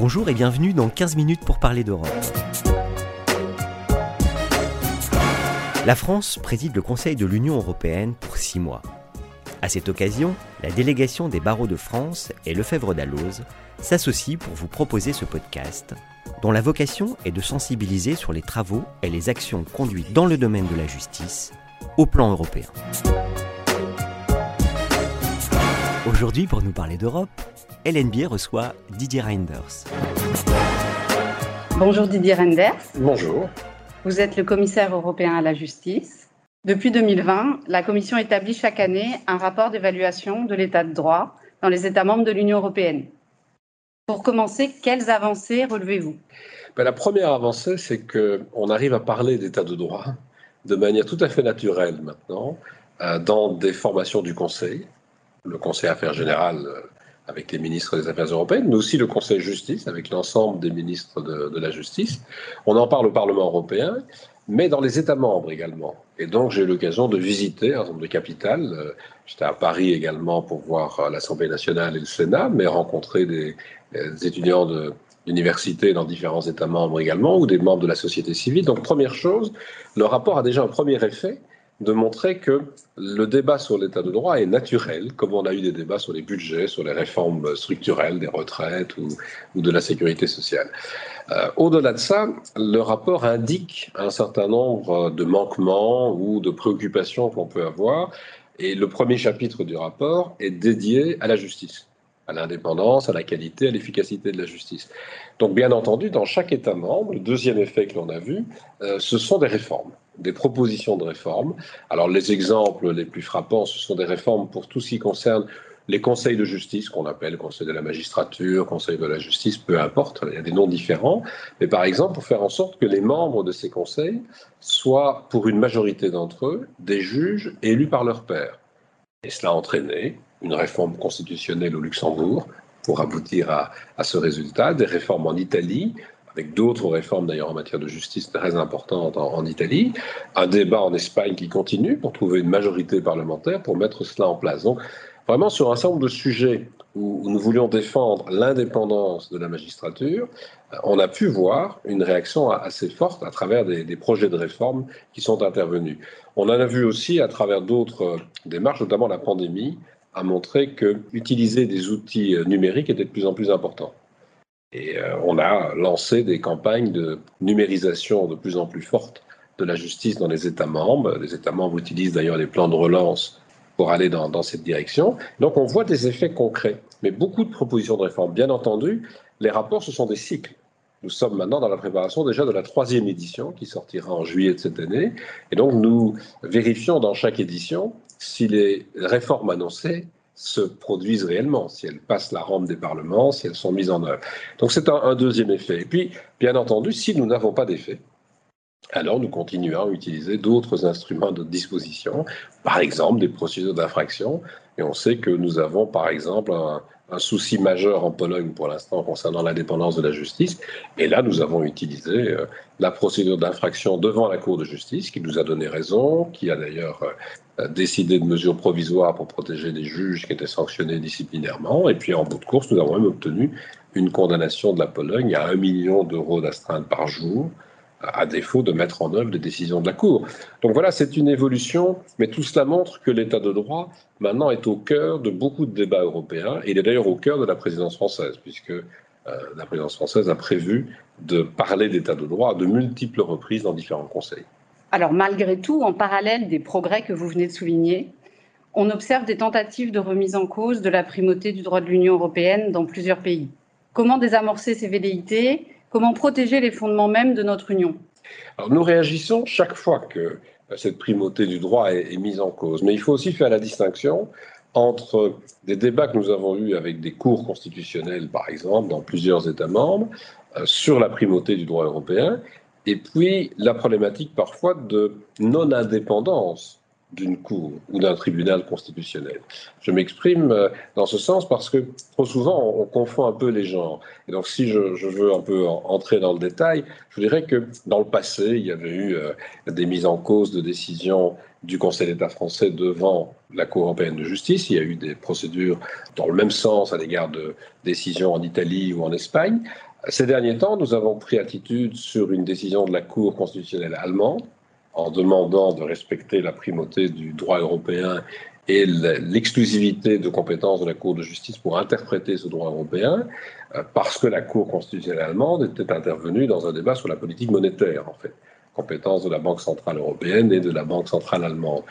Bonjour et bienvenue dans 15 minutes pour parler d'Europe. La France préside le Conseil de l'Union européenne pour six mois. À cette occasion, la délégation des barreaux de France et Lefebvre d'Alloz s'associe pour vous proposer ce podcast, dont la vocation est de sensibiliser sur les travaux et les actions conduites dans le domaine de la justice au plan européen. Aujourd'hui, pour nous parler d'Europe, LNB reçoit Didier Reinders. Bonjour Didier Reinders. Bonjour. Vous êtes le commissaire européen à la justice. Depuis 2020, la Commission établit chaque année un rapport d'évaluation de l'état de droit dans les États membres de l'Union européenne. Pour commencer, quelles avancées relevez-vous? Ben, La première avancée, c'est qu'on arrive à parler d'état de droit de manière tout à fait naturelle maintenant euh, dans des formations du Conseil, le Conseil Affaires Générales euh, avec les ministres des Affaires européennes, mais aussi le Conseil Justice avec l'ensemble des ministres de, la Justice. On en parle au Parlement européen, mais dans les États membres également. Et donc j'ai eu l'occasion de visiter un certain nombre de capitales. Euh, j'étais à Paris également pour voir l'Assemblée nationale et le Sénat, mais rencontrer des, des étudiants de, dans différents États membres également, ou des membres de la société civile. Donc première chose, le rapport a déjà un premier effet, de montrer que le débat sur l'état de droit est naturel, comme on a eu des débats sur les budgets, sur les réformes structurelles des retraites ou, de la sécurité sociale. Euh, au-delà de ça, le rapport indique un certain nombre de manquements ou de préoccupations qu'on peut avoir, et le premier chapitre du rapport est dédié à la justice à l'indépendance, à la qualité, à l'efficacité de la justice. Donc bien entendu, dans chaque État membre, le deuxième effet que l'on a vu, euh, ce sont des réformes des propositions de réforme. Alors les exemples les plus frappants, ce sont des réformes pour tout ce qui concerne les conseils de justice, qu'on appelle conseil de la magistrature, conseil de la justice, peu importe, il y a des noms différents, mais par exemple pour faire en sorte que les membres de ces conseils soient, pour une majorité d'entre eux, des juges élus par leur père. Et cela a entraîné une réforme constitutionnelle au Luxembourg pour aboutir à, à ce résultat, des réformes en Italie, avec d'autres réformes d'ailleurs en matière de justice très importantes en, Italie, un débat en Espagne qui continue pour trouver une majorité parlementaire pour mettre cela en place. Donc vraiment sur un certain nombre de sujets où, nous voulions défendre l'indépendance de la magistrature, euh, on a pu voir une réaction assez forte à travers des, projets de réforme qui sont intervenus. On en a vu aussi à travers d'autres démarches, notamment la pandémie, a montré que utiliser des outils numériques était de plus en plus important. Et euh, on a lancé des campagnes de numérisation de plus en plus fortes de la justice dans les États membres. Les États membres utilisent d'ailleurs les plans de relance pour aller dans, dans, cette direction. Donc on voit des effets concrets, mais beaucoup de propositions de réforme. Bien entendu, les rapports, ce sont des cycles. Nous sommes maintenant dans la préparation déjà de la troisième édition qui sortira en juillet de cette année. Et donc nous vérifions dans chaque édition si les réformes annoncées se produisent réellement, si elles passent la rampe des parlements, si elles sont mises en œuvre. Donc c'est un, deuxième effet. Et puis, bien entendu, si nous n'avons pas d'effet, alors nous continuons à utiliser d'autres instruments de disposition, par exemple des procédures d'infraction. Et on sait que nous avons, par exemple, un, un souci majeur en Pologne pour l'instant concernant l'indépendance de la justice. Et là, nous avons utilisé euh, la procédure d'infraction devant la Cour de justice, qui nous a donné raison, qui a d'ailleurs euh, décidé de mesures provisoires pour protéger les juges qui étaient sanctionnés disciplinairement. Et puis, en bout de course, nous avons même obtenu une condamnation de la Pologne à un million d'euros d'astreinte par jour à défaut de mettre en œuvre les décisions de la Cour. Donc voilà, c'est une évolution, mais tout cela montre que l'état de droit, maintenant, est au cœur de beaucoup de débats européens, et il est d'ailleurs au cœur de la présidence française, puisque euh, la présidence française a prévu de parler d'état de droit à de multiples reprises dans différents conseils. Alors malgré tout, en parallèle des progrès que vous venez de souligner, on observe des tentatives de remise en cause de la primauté du droit de l'Union européenne dans plusieurs pays. Comment désamorcer ces velléités? Comment protéger les fondements mêmes de notre Union? Nous réagissons chaque fois que cette primauté du droit est, mise en cause. Mais il faut aussi faire la distinction entre des débats que nous avons eus avec des cours constitutionnels, par exemple, dans plusieurs États membres, euh, sur la primauté du droit européen, et puis la problématique parfois de non-indépendance d'une cour ou d'un tribunal constitutionnel. Je m'exprime euh, dans ce sens parce que trop souvent on confond un peu les genres. Et donc si je, veux un peu entrer dans le détail, je dirais que dans le passé, il y avait eu euh, des mises en cause de décisions du Conseil d'État français devant la Cour européenne de justice. Il y a eu des procédures dans le même sens à l'égard de décisions en Italie ou en Espagne. Ces derniers temps, nous avons pris attitude sur une décision de la Cour constitutionnelle allemande en demandant de respecter la primauté du droit européen et l'exclusivité de compétences de la Cour de justice pour interpréter ce droit européen, euh, parce que la Cour constitutionnelle allemande était intervenue dans un débat sur la politique monétaire, en fait, compétence de la Banque centrale européenne et de la Banque centrale allemande.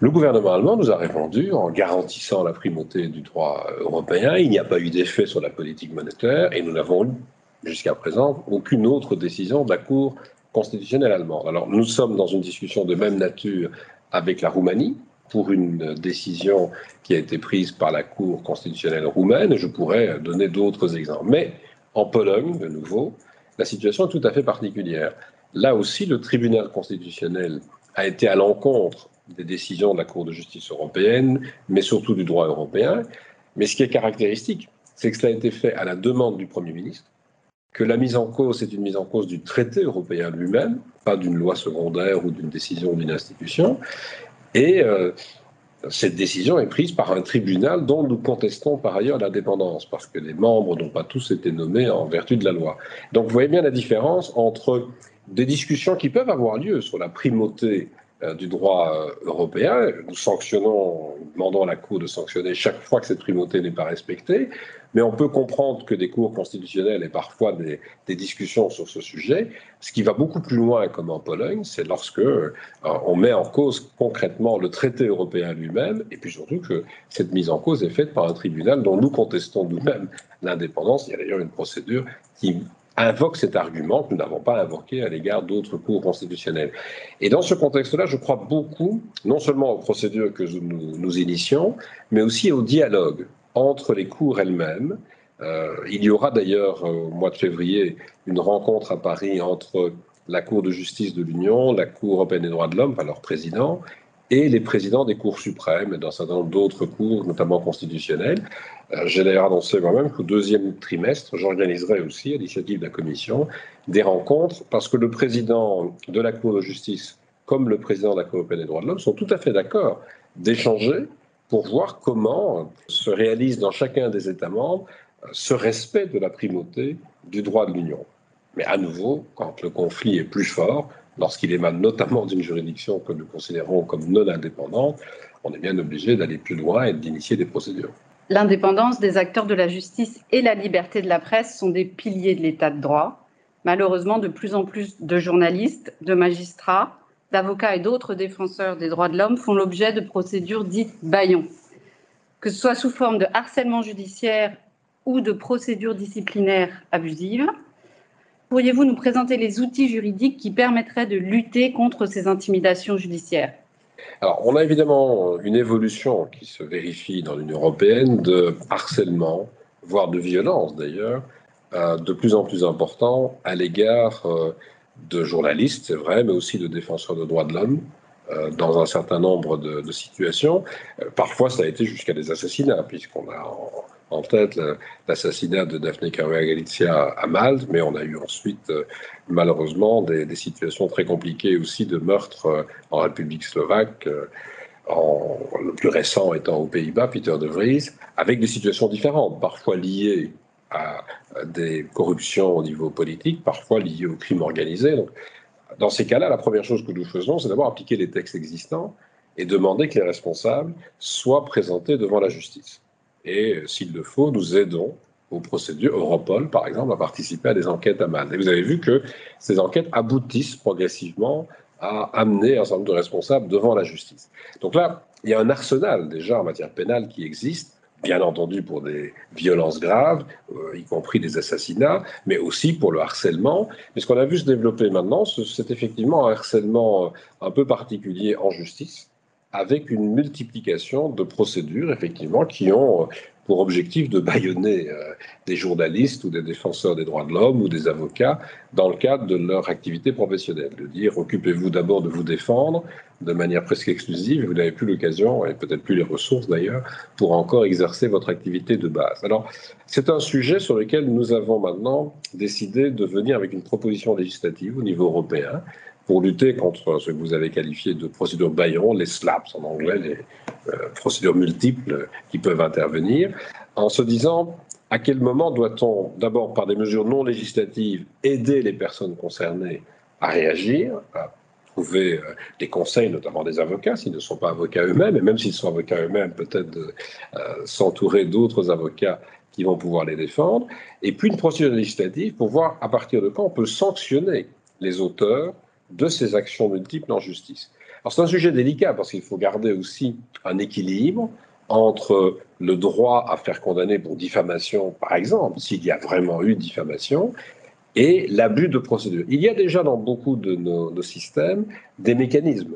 Le gouvernement allemand nous a répondu en garantissant la primauté du droit européen. Il n'y a pas eu d'effet sur la politique monétaire et nous n'avons jusqu'à présent aucune autre décision de la Cour constitutionnelle allemande. Alors nous sommes dans une discussion de même nature avec la Roumanie, pour une décision qui a été prise par la Cour constitutionnelle roumaine. Je pourrais donner d'autres exemples. Mais en Pologne, de nouveau, la situation est tout à fait particulière. Là aussi, le tribunal constitutionnel a été à l'encontre des décisions de la Cour de justice européenne, mais surtout du droit européen. Mais ce qui est caractéristique, c'est que cela a été fait à la demande du Premier ministre, que la mise en cause est une mise en cause du traité européen lui-même, pas d'une loi secondaire ou d'une décision d'une institution, et euh, cette décision est prise par un tribunal dont nous contestons par ailleurs l'indépendance, parce que les membres n'ont pas tous été nommés en vertu de la loi. Donc vous voyez bien la différence entre des discussions qui peuvent avoir lieu sur la primauté du droit euh, européen. Nous sanctionnons, nous demandons à la Cour de sanctionner chaque fois que cette primauté n'est pas respectée, mais on peut comprendre que des cours constitutionnels aient parfois des, discussions sur ce sujet. Ce qui va beaucoup plus loin, comme en Pologne, c'est lorsque euh, on met en cause concrètement le traité européen lui-même, et puis surtout que cette mise en cause est faite par un tribunal dont nous contestons nous-mêmes l'indépendance. Il y a d'ailleurs une procédure qui invoque cet argument que nous n'avons pas invoqué à l'égard d'autres cours constitutionnels. Et dans ce contexte-là, je crois beaucoup, non seulement aux procédures que nous, nous initions, mais aussi au dialogue entre les cours elles-mêmes. Euh, il y aura d'ailleurs euh, au mois de février une rencontre à Paris entre la Cour de justice de l'Union, la Cour européenne des droits de l'homme, par leur président, et les présidents des cours suprêmes et d'un certain nombre d'autres cours, notamment constitutionnels. Euh, j'ai d'ailleurs annoncé moi-même qu'au deuxième trimestre, j'organiserai aussi, à l'initiative de la Commission, des rencontres parce que le président de la Cour de justice comme le président de la Cour européenne des droits de l'homme sont tout à fait d'accord d'échanger pour voir comment se réalise dans chacun des États membres ce respect de la primauté du droit de l'Union. Mais à nouveau, quand le conflit est plus fort, lorsqu'il émane notamment d'une juridiction que nous considérons comme non indépendante, on est bien obligé d'aller plus loin et d'initier des procédures. L'indépendance des acteurs de la justice et la liberté de la presse sont des piliers de l'état de droit. Malheureusement, de plus en plus de journalistes, de magistrats, d'avocats et d'autres défenseurs des droits de l'homme font l'objet de procédures dites baillons, que ce soit sous forme de harcèlement judiciaire ou de procédures disciplinaires abusives. Pourriez-vous nous présenter les outils juridiques qui permettraient de lutter contre ces intimidations judiciaires? Alors, on a évidemment une évolution qui se vérifie dans l'Union européenne de harcèlement, voire de violence d'ailleurs, euh, de plus en plus important à l'égard euh, de journalistes, c'est vrai, mais aussi de défenseurs de droits de l'homme euh, dans un certain nombre de, situations. Parfois, ça a été jusqu'à des assassinats, puisqu'on a tête l'assassinat de Daphne Caruana Galizia à Malte, mais on a eu ensuite, euh, malheureusement, des, situations très compliquées aussi de meurtres en République slovaque. En, le plus récent étant aux Pays-Bas, Peter de Vries, avec des situations différentes, parfois liées à des corruptions au niveau politique, parfois liées au crime organisé. Donc, dans ces cas-là, la première chose que nous faisons, c'est d'abord appliquer les textes existants et demander que les responsables soient présentés devant la justice. Et s'il le faut, nous aidons aux procédures, Europol par exemple, à participer à des enquêtes à Malte. Et vous avez vu que ces enquêtes aboutissent progressivement à amener un certain nombre de responsables devant la justice. Donc là, il y a un arsenal déjà en matière pénale qui existe bien entendu pour des violences graves, euh, y compris des assassinats, mais aussi pour le harcèlement. Mais ce qu'on a vu se développer maintenant, c'est effectivement un harcèlement un peu particulier en justice, avec une multiplication de procédures, effectivement, qui ont euh, pour objectif de bâillonner des journalistes ou des défenseurs des droits de l'homme ou des avocats dans le cadre de leur activité professionnelle. De dire occupez-vous d'abord de vous défendre, de manière presque exclusive, vous n'avez plus l'occasion, et peut-être plus les ressources d'ailleurs, pour encore exercer votre activité de base. Alors, c'est un sujet sur lequel nous avons maintenant décidé de venir avec une proposition législative au niveau européen pour lutter contre ce que vous avez qualifié de procédures Bayon, les SLAPS en anglais, les euh, procédures multiples qui peuvent intervenir, en se disant à quel moment doit-on, d'abord par des mesures non législatives, aider les personnes concernées à réagir, à trouver euh, des conseils, notamment des avocats, s'ils ne sont pas avocats eux-mêmes, et même s'ils sont avocats eux-mêmes, peut-être euh, s'entourer d'autres avocats qui vont pouvoir les défendre, et puis une procédure législative pour voir à partir de quand on peut sanctionner les auteurs de ces actions multiples en justice. Alors c'est un sujet délicat parce qu'il faut garder aussi un équilibre entre le droit à faire condamner pour diffamation, par exemple, s'il y a vraiment eu diffamation, et l'abus de procédure. Il y a déjà dans beaucoup de nos, systèmes des mécanismes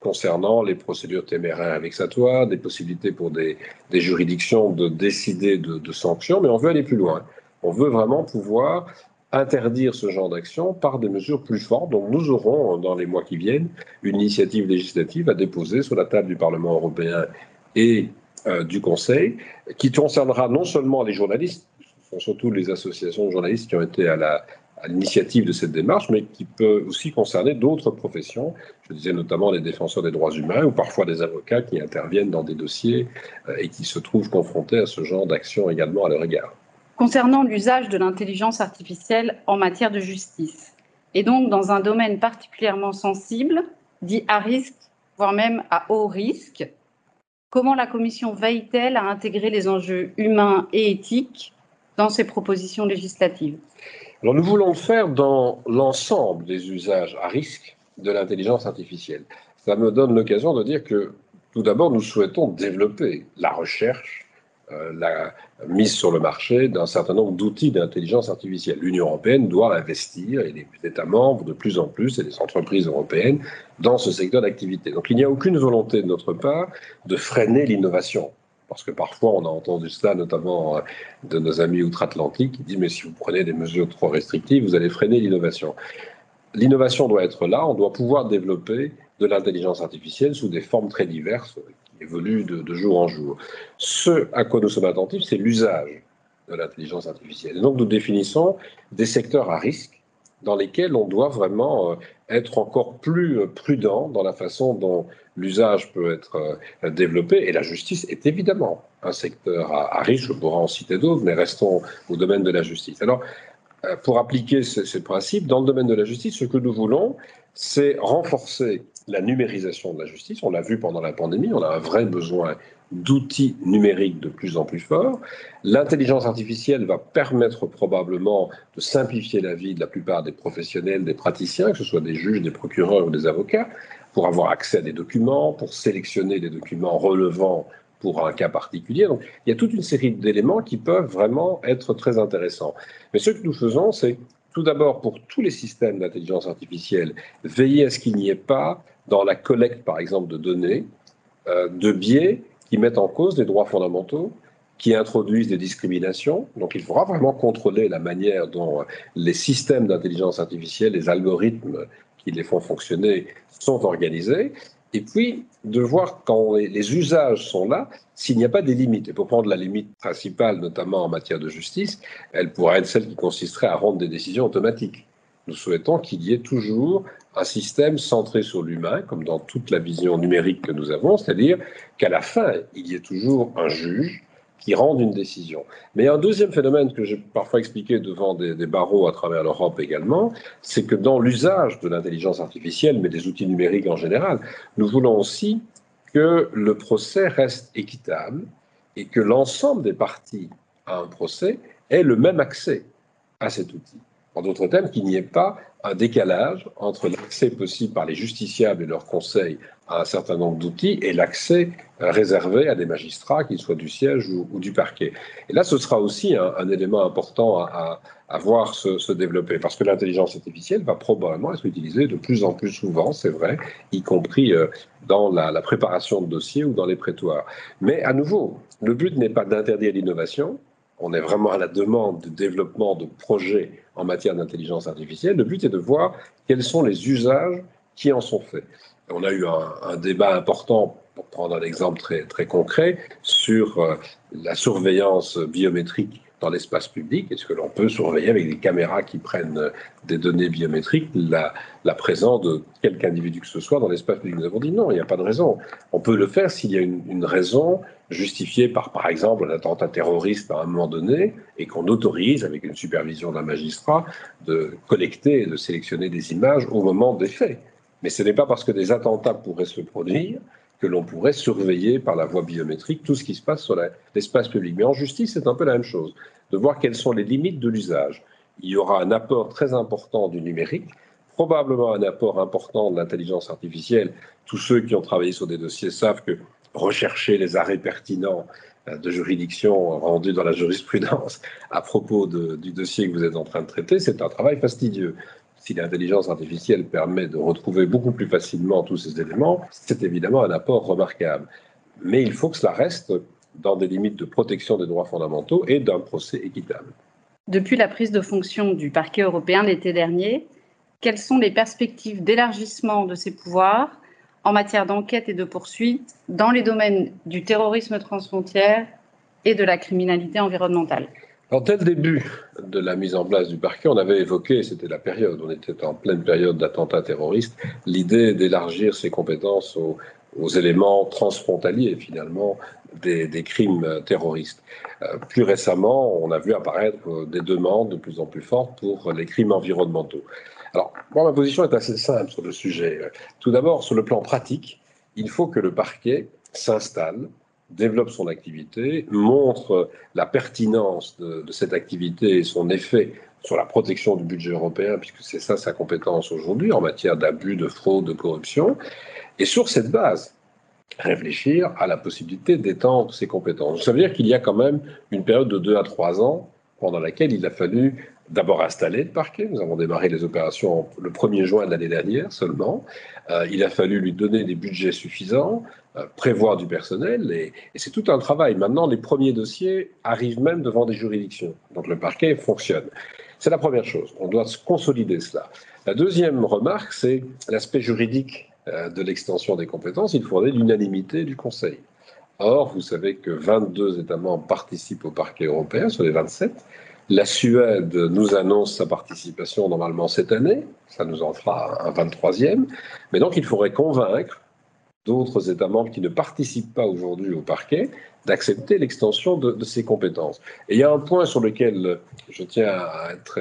concernant les procédures téméraires vexatoires, des possibilités pour des, juridictions de décider de, de, sanctions, mais on veut aller plus loin. On veut vraiment pouvoir interdire ce genre d'action par des mesures plus fortes. Donc nous aurons, dans les mois qui viennent, une initiative législative à déposer sur la table du Parlement européen et euh, du Conseil, qui concernera non seulement les journalistes, ce sont surtout les associations de journalistes qui ont été à l'initiative de cette démarche, mais qui peut aussi concerner d'autres professions. Je disais notamment les défenseurs des droits humains ou parfois des avocats qui interviennent dans des dossiers euh, et qui se trouvent confrontés à ce genre d'action également à leur égard. Concernant l'usage de l'intelligence artificielle en matière de justice, et donc dans un domaine particulièrement sensible, dit à risque, voire même à haut risque, Comment la Commission veille-t-elle à intégrer les enjeux humains et éthiques dans ses propositions législatives? Alors nous voulons le faire dans l'ensemble des usages à risque de l'intelligence artificielle. Ça me donne l'occasion de dire que tout d'abord, nous souhaitons développer la recherche euh, la mise sur le marché d'un certain nombre d'outils d'intelligence artificielle. L'Union européenne doit investir, et les États membres de plus en plus, et les entreprises européennes, dans ce secteur d'activité. Donc il n'y a aucune volonté de notre part de freiner l'innovation. Parce que parfois, on a entendu cela, notamment euh, de nos amis outre-Atlantique, qui disent, mais si vous prenez des mesures trop restrictives, vous allez freiner l'innovation. L'innovation doit être là, on doit pouvoir développer de l'intelligence artificielle sous des formes très diverses évolue de, jour en jour. Ce à quoi nous sommes attentifs, c'est l'usage de l'intelligence artificielle. Donc nous définissons des secteurs à risque dans lesquels on doit vraiment euh, être encore plus euh, prudent dans la façon dont l'usage peut être euh, développé. Et la justice est évidemment un secteur à, risque, je pourrais en citer d'autres, mais restons au domaine de la justice. Alors, pour appliquer ce, ce principe, dans le domaine de la justice, ce que nous voulons, c'est renforcer la numérisation de la justice. On l'a vu pendant la pandémie, on a un vrai besoin d'outils numériques de plus en plus forts. L'intelligence artificielle va permettre probablement de simplifier la vie de la plupart des professionnels, des praticiens, que ce soit des juges, des procureurs ou des avocats, pour avoir accès à des documents, pour sélectionner des documents relevant pour un cas particulier. Donc, il y a toute une série d'éléments qui peuvent vraiment être très intéressants. Mais ce que nous faisons, c'est tout d'abord, pour tous les systèmes d'intelligence artificielle, veiller à ce qu'il n'y ait pas, dans la collecte, par exemple, de données, euh, de biais qui mettent en cause des droits fondamentaux, qui introduisent des discriminations. Donc il faudra vraiment contrôler la manière dont les systèmes d'intelligence artificielle, les algorithmes qui les font fonctionner sont organisés et puis de voir quand les, usages sont là, s'il n'y a pas des limites. Et pour prendre la limite principale, notamment en matière de justice, elle pourrait être celle qui consisterait à rendre des décisions automatiques. Nous souhaitons qu'il y ait toujours un système centré sur l'humain, comme dans toute la vision numérique que nous avons, c'est-à-dire qu'à la fin, il y ait toujours un juge qui rendent une décision. Mais un deuxième phénomène que j'ai parfois expliqué devant des, barreaux à travers l'Europe également, c'est que dans l'usage de l'intelligence artificielle, mais des outils numériques en général, nous voulons aussi que le procès reste équitable et que l'ensemble des parties à un procès aient le même accès à cet outil. En d'autres termes, qu'il n'y ait pas un décalage entre l'accès possible par les justiciables et leurs conseils à un certain nombre d'outils et l'accès réservé à des magistrats, qu'ils soient du siège ou, du parquet. Et là, ce sera aussi un, élément important à, voir se, développer, parce que l'intelligence artificielle va probablement être utilisée de plus en plus souvent, c'est vrai, y compris euh, dans la, la préparation de dossiers ou dans les prétoires. Mais à nouveau, le but n'est pas d'interdire l'innovation, on est vraiment à la demande de développement de projets en matière d'intelligence artificielle. Le but est de voir quels sont les usages qui en sont faits. On a eu un, débat important, pour prendre un exemple très, concret, sur euh, la surveillance biométrique dans l'espace public Est-ce que l'on peut surveiller avec des caméras qui prennent euh, des données biométriques la, présence de quelque individu que ce soit dans l'espace public? Nous avons dit non, il n'y a pas de raison. On peut le faire s'il y a une, une, raison justifiée par, par exemple, un attentat terroriste à un moment donné et qu'on autorise, avec une supervision d'un magistrat, de collecter et de sélectionner des images au moment des faits. Mais ce n'est pas parce que des attentats pourraient se produire que l'on pourrait surveiller par la voie biométrique tout ce qui se passe sur l'espace public. Mais en justice, c'est un peu la même chose, de voir quelles sont les limites de l'usage. Il y aura un apport très important du numérique, probablement un apport important de l'intelligence artificielle. Tous ceux qui ont travaillé sur des dossiers savent que rechercher les arrêts pertinents euh, de juridiction rendus dans la jurisprudence à propos du dossier que vous êtes en train de traiter, c'est un travail fastidieux si l'intelligence artificielle permet de retrouver beaucoup plus facilement tous ces éléments, c'est évidemment un apport remarquable. Mais il faut que cela reste dans des limites de protection des droits fondamentaux et d'un procès équitable. Depuis la prise de fonction du parquet européen l'été dernier, quelles sont les perspectives d'élargissement de ses pouvoirs en matière d'enquête et de poursuite dans les domaines du terrorisme transfrontière et de la criminalité environnementale? Alors, dès le début de la mise en place du parquet, on avait évoqué, c'était la période, on était en pleine période d'attentats terroristes, l'idée d'élargir ses compétences aux, éléments transfrontaliers, finalement, des, crimes terroristes. Euh, plus récemment, on a vu apparaître des demandes de plus en plus fortes pour les crimes environnementaux. Alors, moi, ma position est assez simple sur le sujet. Tout d'abord, sur le plan pratique, il faut que le parquet s'installe développe son activité, montre la pertinence de, cette activité et son effet sur la protection du budget européen, puisque c'est ça sa compétence aujourd'hui en matière d'abus, de fraude, de corruption, et sur cette base, réfléchir à la possibilité d'étendre ses compétences. Ça veut dire qu'il y a quand même une période de deux à trois ans pendant laquelle il a fallu d'abord installer le parquet. Nous avons démarré les opérations le 1er juin de l'année dernière seulement. Euh, il a fallu lui donner des budgets suffisants, euh, prévoir du personnel, et, c'est tout un travail. Maintenant, les premiers dossiers arrivent même devant des juridictions. Donc le parquet fonctionne. C'est la première chose. On doit consolider cela. La deuxième remarque, c'est l'aspect juridique euh, de l'extension des compétences. Il faudrait l'unanimité du Conseil. Or, vous savez que 22 États membres participent au parquet européen sur les 27. La Suède nous annonce sa participation normalement cette année, ça nous en fera un 23e, mais donc il faudrait convaincre d'autres États membres qui ne participent pas aujourd'hui au parquet d'accepter l'extension de, ces compétences. Et il y a un point sur lequel je tiens à être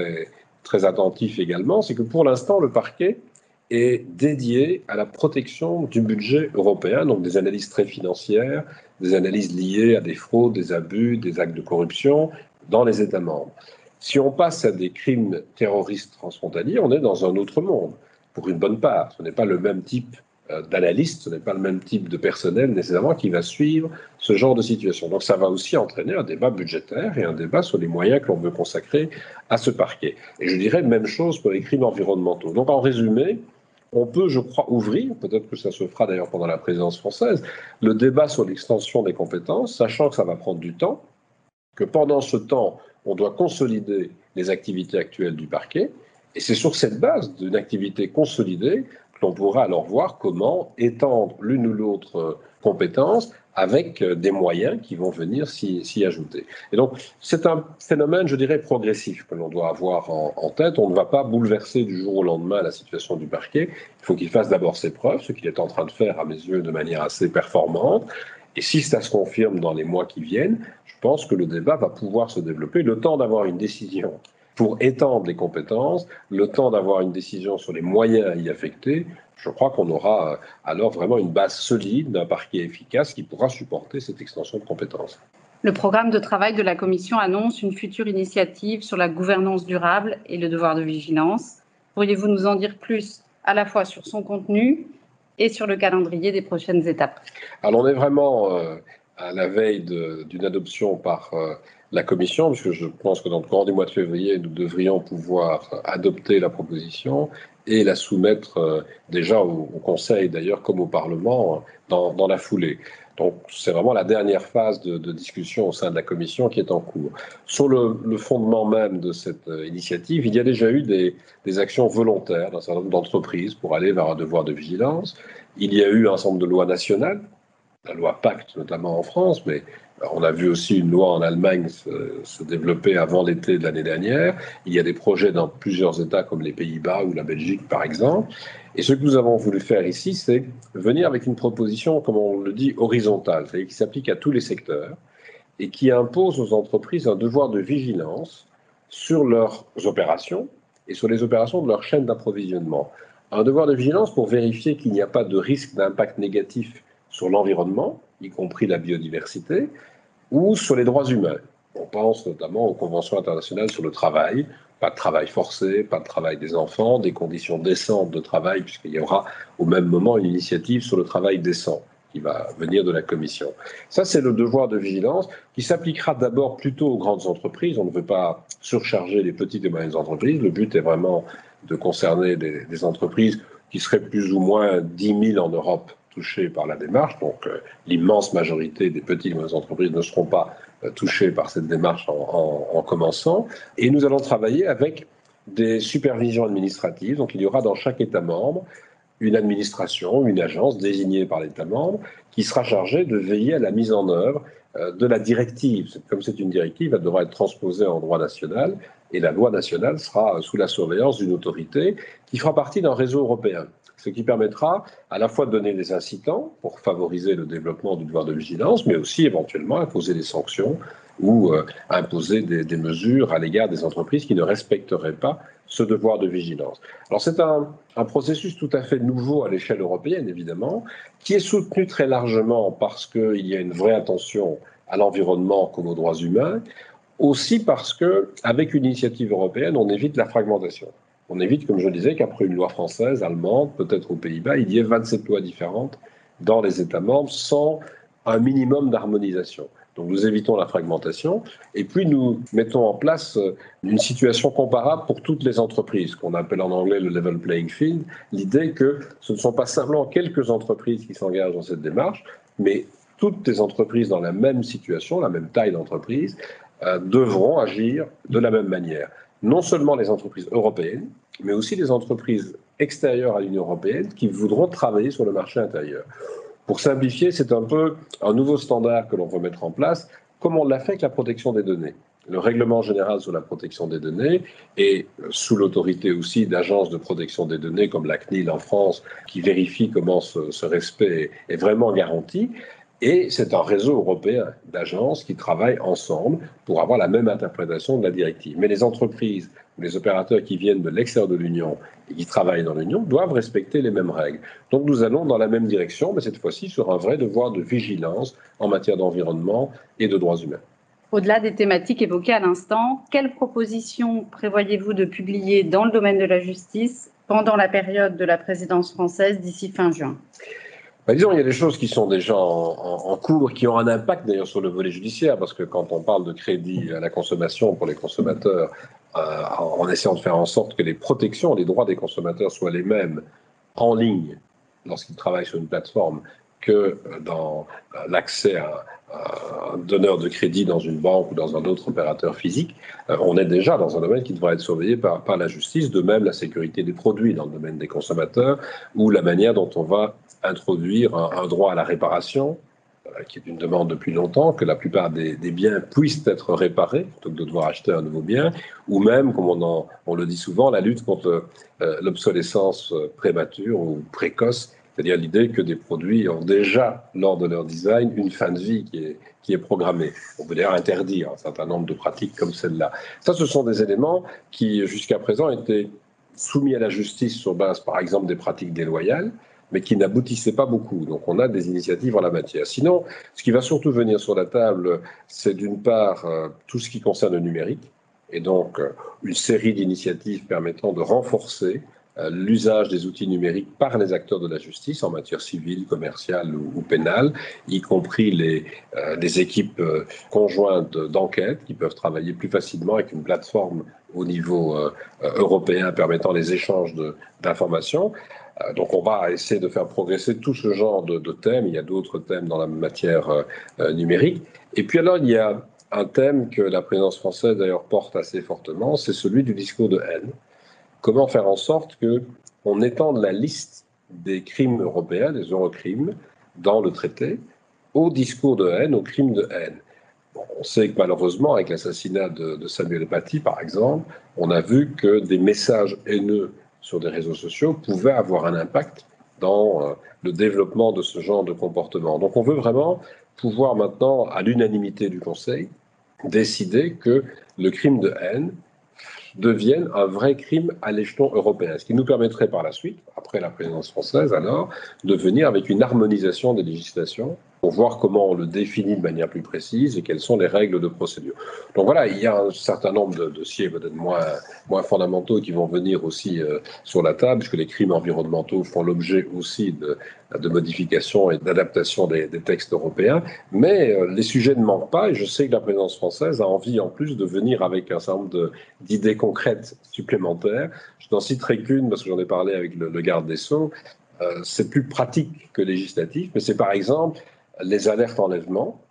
très attentif également, c'est que pour l'instant, le parquet est dédié à la protection du budget européen, donc des analyses très financières, des analyses liées à des fraudes, des abus, des actes de corruption, dans les États membres. Si on passe à des crimes terroristes transfrontaliers, on est dans un autre monde, pour une bonne part. Ce n'est pas le même type euh, d'analyste, ce n'est pas le même type de personnel nécessairement qui va suivre ce genre de situation. Donc ça va aussi entraîner un débat budgétaire et un débat sur les moyens que l'on veut consacrer à ce parquet. Et je dirais même chose pour les crimes environnementaux. Donc en résumé, on peut, je crois, ouvrir, peut-être que ça se fera d'ailleurs pendant la présidence française, le débat sur l'extension des compétences, sachant que ça va prendre du temps, que pendant ce temps, on doit consolider les activités actuelles du parquet. Et c'est sur cette base d'une activité consolidée que l'on pourra alors voir comment étendre l'une ou l'autre compétence avec des moyens qui vont venir s'y ajouter. Et donc, c'est un phénomène, je dirais, progressif que l'on doit avoir en, en, tête. On ne va pas bouleverser du jour au lendemain la situation du parquet. Il faut qu'il fasse d'abord ses preuves, ce qu'il est en train de faire, à mes yeux, de manière assez performante. Et si ça se confirme dans les mois qui viennent, je pense que le débat va pouvoir se développer. Le temps d'avoir une décision pour étendre les compétences, le temps d'avoir une décision sur les moyens à y affecter, je crois qu'on aura euh, alors vraiment une base solide d'un parquet efficace qui pourra supporter cette extension de compétences. Le programme de travail de la Commission annonce une future initiative sur la gouvernance durable et le devoir de vigilance. Pourriez-vous nous en dire plus à la fois sur son contenu et sur le calendrier des prochaines étapes Alors on est vraiment euh, à la veille d'une adoption par euh, la Commission, puisque je pense que dans le courant du mois de février, nous devrions pouvoir adopter la proposition et la soumettre euh, déjà au, Conseil, d'ailleurs, comme au Parlement, dans, dans la foulée. Donc c'est vraiment la dernière phase de, discussion au sein de la Commission qui est en cours. Sur le, le fondement même de cette euh, initiative, il y a déjà eu des, des actions volontaires d'un certain nombre d'entreprises pour aller vers un devoir de vigilance. Il y a eu un certain nombre de lois nationales, la loi Pacte notamment en France, mais on a vu aussi une loi en Allemagne se, développer avant l'été de l'année dernière. Il y a des projets dans plusieurs États comme les Pays-Bas ou la Belgique, par exemple. Et ce que nous avons voulu faire ici, c'est venir avec une proposition, comme on le dit, horizontale, c'est-à-dire qui s'applique à tous les secteurs et qui impose aux entreprises un devoir de vigilance sur leurs opérations et sur les opérations de leur chaîne d'approvisionnement. Un devoir de vigilance pour vérifier qu'il n'y a pas de risque d'impact négatif sur l'environnement, y compris la biodiversité, ou sur les droits humains. On pense notamment aux conventions internationales sur le travail, pas de travail forcé, pas de travail des enfants, des conditions décentes de travail, puisqu'il y aura au même moment une initiative sur le travail décent qui va venir de la Commission. Ça, c'est le devoir de vigilance qui s'appliquera d'abord plutôt aux grandes entreprises. On ne veut pas surcharger les petites et moyennes entreprises. Le but est vraiment de concerner des, entreprises qui seraient plus ou moins 10 000 en Europe touchés par la démarche. Donc, euh, l'immense majorité des petites et moyennes entreprises ne seront pas euh, touchées par cette démarche en, commençant. Et nous allons travailler avec des supervisions administratives. Donc, il y aura dans chaque État membre une administration, une agence désignée par l'État membre qui sera chargée de veiller à la mise en œuvre de la directive. Comme c'est une directive, elle devra être transposée en droit national et la loi nationale sera sous la surveillance d'une autorité qui fera partie d'un réseau européen ce qui permettra à la fois de donner des incitants pour favoriser le développement du devoir de vigilance, mais aussi éventuellement imposer des sanctions ou euh, imposer des, mesures à l'égard des entreprises qui ne respecteraient pas ce devoir de vigilance. Alors c'est un, processus tout à fait nouveau à l'échelle européenne, évidemment, qui est soutenu très largement parce qu'il y a une vraie attention à l'environnement comme aux droits humains, aussi parce que avec une initiative européenne, on évite la fragmentation on évite, comme je le disais, qu'après une loi française, allemande, peut-être aux Pays-Bas, il y ait 27 lois différentes dans les États membres sans un minimum d'harmonisation. Donc nous évitons la fragmentation. Et puis nous mettons en place euh, une situation comparable pour toutes les entreprises, qu'on appelle en anglais le level playing field, l'idée que ce ne sont pas simplement quelques entreprises qui s'engagent dans cette démarche, mais toutes les entreprises dans la même situation, la même taille d'entreprise, euh, devront agir de la même manière. Non seulement les entreprises européennes, mais aussi les entreprises extérieures à l'Union européenne qui voudront travailler sur le marché intérieur. Pour simplifier, c'est un peu un nouveau standard que l'on veut mettre en place, comme on l'a fait avec la protection des données? Le règlement général sur la protection des données et sous l'autorité aussi d'agences de protection des données comme la CNIL en France qui vérifie comment ce, respect est vraiment garanti, et c'est un réseau européen d'agences qui travaillent ensemble pour avoir la même interprétation de la directive. Mais les entreprises les opérateurs qui viennent de l'extérieur de l'Union et qui travaillent dans l'Union doivent respecter les mêmes règles. Donc nous allons dans la même direction, mais cette fois-ci sur un vrai devoir de vigilance en matière d'environnement et de droits humains. Au-delà des thématiques évoquées à l'instant, quelles propositions prévoyez-vous de publier dans le domaine de la justice pendant la période de la présidence française d'ici fin juin? Bah, disons, il y a des choses qui sont déjà en, cours, qui ont un impact d'ailleurs sur le volet judiciaire, parce que quand on parle de crédit à la consommation pour les consommateurs, euh, en essayant de faire en sorte que les protections, les droits des consommateurs soient les mêmes en ligne lorsqu'ils travaillent sur une plateforme que dans l'accès à, un donneur de crédit dans une banque ou dans un autre opérateur physique, euh, on est déjà dans un domaine qui devrait être surveillé par, la justice, de même la sécurité des produits dans le domaine des consommateurs ou la manière dont on va introduire un, droit à la réparation, euh, qui est une demande depuis longtemps, que la plupart des, biens puissent être réparés plutôt que de devoir acheter un nouveau bien, ou même, comme on, le dit souvent, la lutte contre euh, l'obsolescence prémature ou précoce, c'est-à-dire l'idée que des produits ont déjà, lors de leur design, une fin de vie qui est, qui est programmée. On peut d'ailleurs interdire un certain nombre de pratiques comme celle-là. Ça, ce sont des éléments qui, jusqu'à présent, étaient soumis à la justice sur base, par exemple, des pratiques déloyales, mais qui n'aboutissaient pas beaucoup. Donc on a des initiatives en la matière. Sinon, ce qui va surtout venir sur la table, c'est d'une part euh, tout ce qui concerne le numérique, et donc euh, une série d'initiatives permettant de renforcer l'usage des outils numériques par les acteurs de la justice en matière civile, commerciale ou, pénale, y compris les, les équipes conjointes d'enquête qui peuvent travailler plus facilement avec une plateforme au niveau européen permettant les échanges d'informations. Euh, donc on va essayer de faire progresser tout ce genre de, thèmes. Il y a d'autres thèmes dans la matière euh, euh, numérique. Et puis alors, il y a un thème que la présidence française d'ailleurs porte assez fortement, c'est celui du discours de haine. Comment faire en sorte que on étende la liste des crimes européens, des eurocrimes, dans le traité, au discours de haine, aux crimes de haine. on sait que malheureusement, avec l'assassinat de, Samuel Paty, par exemple, on a vu que des messages haineux sur des réseaux sociaux pouvaient avoir un impact dans euh, le développement de ce genre de comportement. Donc on veut vraiment pouvoir maintenant, à l'unanimité du Conseil, décider que le crime de haine devienne un vrai crime à l'échelon européen, ce qui nous permettrait par la suite, après la présidence française alors, de venir avec une harmonisation des législations voir comment on le définit de manière plus précise et quelles sont les règles de procédure. Donc voilà, il y a un certain nombre de dossiers peut-être moins, moins fondamentaux qui vont venir aussi euh, sur la table, puisque les crimes environnementaux font l'objet aussi de, modifications et d'adaptation des, des, textes européens. Mais euh, les sujets ne manquent pas et je sais que la présidence française a envie en plus de venir avec un certain nombre d'idées concrètes supplémentaires. Je n'en citerai qu'une parce que j'en ai parlé avec le, garde des Sceaux. Euh, c'est plus pratique que législatif, mais c'est par exemple les alertes enlèvement.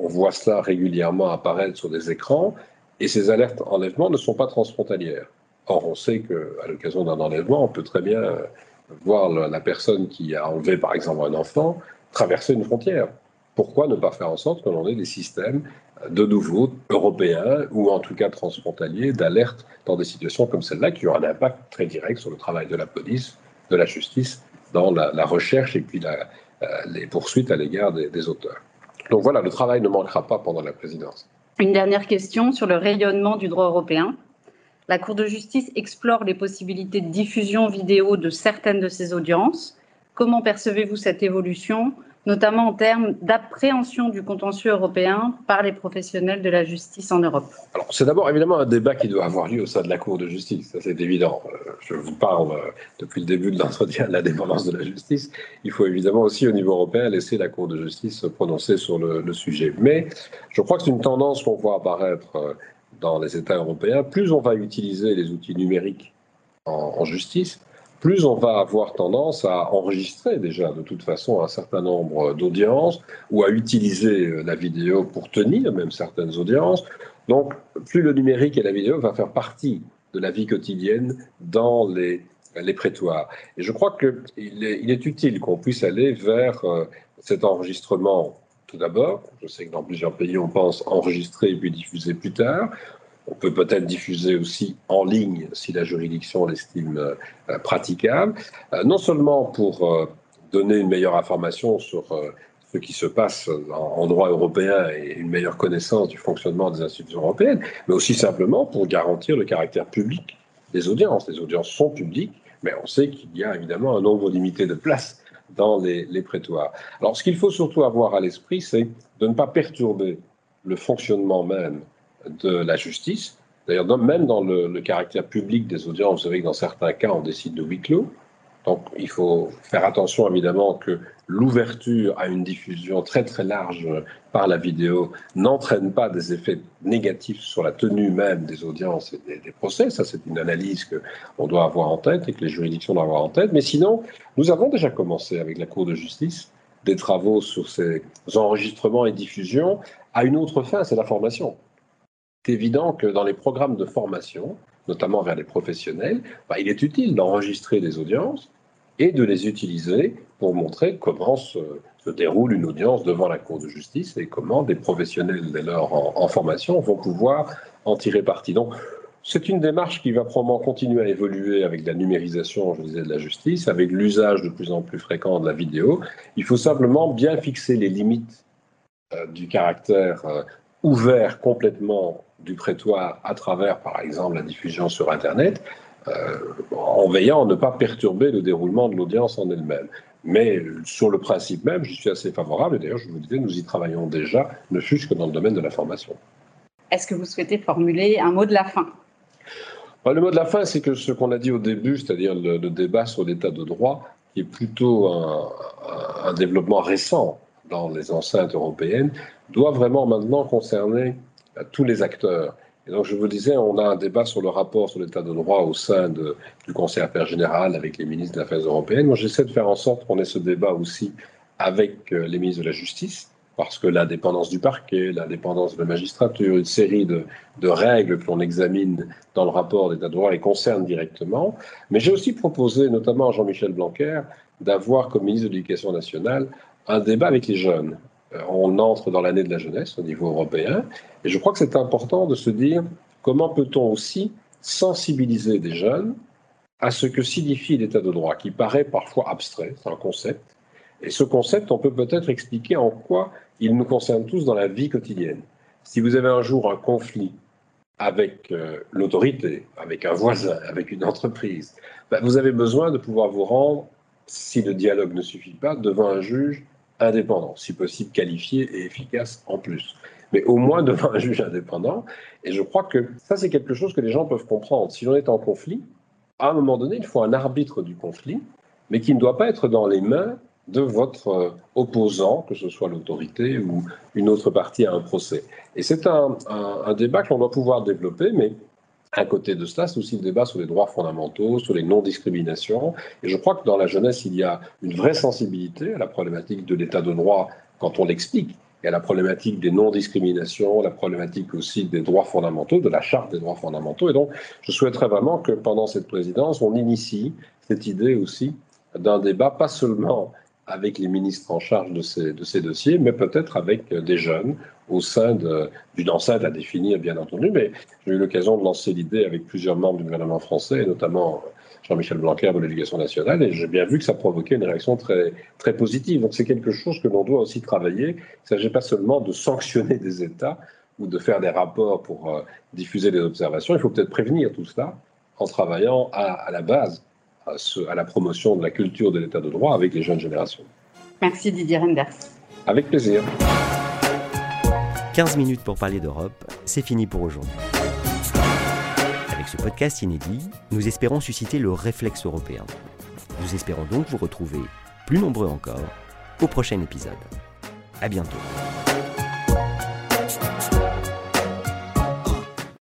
On voit cela régulièrement apparaître sur des écrans, et ces alertes enlèvement ne sont pas transfrontalières. Or, on sait qu'à l'occasion d'un enlèvement, on peut très bien voir la personne qui a enlevé, par exemple, un enfant traverser une frontière. Pourquoi ne pas faire en sorte que l'on ait des systèmes de nouveau européens ou en tout cas transfrontaliers d'alerte dans des situations comme celle-là qui ont un impact très direct sur le travail de la police, de la justice, dans la, la recherche et puis la, les poursuites à l'égard des, auteurs. Donc voilà, le travail ne manquera pas pendant la présidence. Une dernière question sur le rayonnement du droit européen. La Cour de justice explore les possibilités de diffusion vidéo de certaines de ses audiences. Comment percevez-vous cette évolution notamment en termes d'appréhension du contentieux européen par les professionnels de la justice en Europe Alors, c'est d'abord évidemment un débat qui doit avoir lieu au sein de la Cour de justice, ça c'est évident. Euh, je vous parle euh, depuis le début de l'entretien de l'indépendance de la justice. Il faut évidemment aussi au niveau européen laisser la Cour de justice se prononcer sur le, sujet. Mais je crois que c'est une tendance qu'on voit apparaître euh, dans les États européens. Plus on va utiliser les outils numériques en justice, plus on va avoir tendance à enregistrer déjà de toute façon un certain nombre d'audiences ou à utiliser euh, la vidéo pour tenir même certaines audiences. Donc, plus le numérique et la vidéo va faire partie de la vie quotidienne dans les, les prétoires. Et je crois qu'il est, il est utile qu'on puisse aller vers euh, cet enregistrement tout d'abord. Je sais que dans plusieurs pays, on pense enregistrer et puis diffuser plus tard. On peut peut-être diffuser aussi en ligne si la juridiction l'estime euh, praticable, euh, non seulement pour euh, donner une meilleure information sur ce qui se passe en, droit européen et une meilleure connaissance du fonctionnement des institutions européennes, mais aussi simplement pour garantir le caractère public des audiences. Les audiences sont publiques, mais on sait qu'il y a évidemment un nombre limité de places dans les, les prétoires. Alors ce qu'il faut surtout avoir à l'esprit, c'est de ne pas perturber le fonctionnement même de la justice. D'ailleurs, même dans le, caractère public des audiences, vous savez que dans certains cas, on décide de huis clos. Donc, il faut faire attention, évidemment, que l'ouverture à une diffusion très très large par la vidéo n'entraîne pas des effets négatifs sur la tenue même des audiences et des, des procès. Ça, c'est une analyse qu'on doit avoir en tête et que les juridictions doivent avoir en tête. Mais sinon, nous avons déjà commencé avec la Cour de justice des travaux sur ces enregistrements et diffusions à une autre fin, c'est la formation évident que dans les programmes de formation, notamment vers les professionnels, bah, il est utile d'enregistrer des audiences et de les utiliser pour montrer comment se, déroule une audience devant la Cour de justice et comment des professionnels dès lors en, formation vont pouvoir en tirer parti. Donc, c'est une démarche qui va probablement continuer à évoluer avec la numérisation, je disais, de la justice, avec l'usage de plus en plus fréquent de la vidéo. Il faut simplement bien fixer les limites euh, du caractère euh, ouvert complètement du prétoire à travers, par exemple, la diffusion sur Internet, euh, en veillant à ne pas perturber le déroulement de l'audience en elle-même. Mais sur le principe même, je suis assez favorable, et d'ailleurs, je vous disais, nous y travaillons déjà, ne fût-ce que dans le domaine de la formation. Est-ce que vous souhaitez formuler un mot de la fin? Bah, Le mot de la fin, c'est que ce qu'on a dit au début, c'est-à-dire le, débat sur l'état de droit, qui est plutôt un, un développement récent dans les enceintes européennes, doit vraiment maintenant concerner tous les acteurs. Et donc, je vous disais, on a un débat sur le rapport sur l'état de droit au sein du Conseil Affaires Générales avec les ministres des Affaires européennes. Moi, j'essaie de faire en sorte qu'on ait ce débat aussi avec euh, les ministres de la Justice, parce que l'indépendance du parquet, l'indépendance de la magistrature, une série de, règles que l'on examine dans le rapport d'état de droit les concernent directement. Mais j'ai aussi proposé, notamment à Jean-Michel Blanquer, d'avoir comme ministre de l'Éducation nationale un débat avec les jeunes on entre dans l'année de la jeunesse au niveau européen. Et je crois que c'est important de se dire comment peut-on aussi sensibiliser des jeunes à ce que signifie l'état de droit, qui paraît parfois abstrait, c'est un concept. Et ce concept, on peut peut-être expliquer en quoi il nous concerne tous dans la vie quotidienne. Si vous avez un jour un conflit avec euh, l'autorité, avec un voisin, avec une entreprise, ben, vous avez besoin de pouvoir vous rendre, si le dialogue ne suffit pas, devant un juge indépendant, si possible qualifié et efficace en plus. Mais au moins devant un juge indépendant. Et je crois que ça, c'est quelque chose que les gens peuvent comprendre. Si l'on est en conflit, à un moment donné, il faut un arbitre du conflit, mais qui ne doit pas être dans les mains de votre euh, opposant, que ce soit l'autorité ou une autre partie à un procès. Et c'est un, un, débat que l'on doit pouvoir développer, mais à côté de cela, c'est aussi le débat sur les droits fondamentaux, sur les non-discriminations. Et je crois que dans la jeunesse, il y a une vraie sensibilité à la problématique de l'état de droit quand on l'explique. Il y a la problématique des non-discriminations, la problématique aussi des droits fondamentaux, de la charte des droits fondamentaux. Et donc, je souhaiterais vraiment que pendant cette présidence, on initie cette idée aussi d'un débat, pas seulement avec les ministres en charge de ces, de ces dossiers, mais peut-être avec des jeunes au sein d'une enceinte à définir, bien entendu. Mais j'ai eu l'occasion de lancer l'idée avec plusieurs membres du gouvernement français, notamment Jean-Michel Blanquer de l'éducation nationale, et j'ai bien vu que ça provoquait une réaction très, très positive. Donc c'est quelque chose que l'on doit aussi travailler. Il ne s'agit pas seulement de sanctionner des États ou de faire des rapports pour euh, diffuser des observations, il faut peut-être prévenir tout cela en travaillant à la base à, ce, à, la promotion de la culture de l'état de droit avec les jeunes générations. Merci Didier Renders. Avec plaisir. 15 minutes pour parler d'Europe, c'est fini pour aujourd'hui. Avec ce podcast inédit, nous espérons susciter le réflexe européen. Nous espérons donc vous retrouver, plus nombreux encore, au prochain épisode. À bientôt.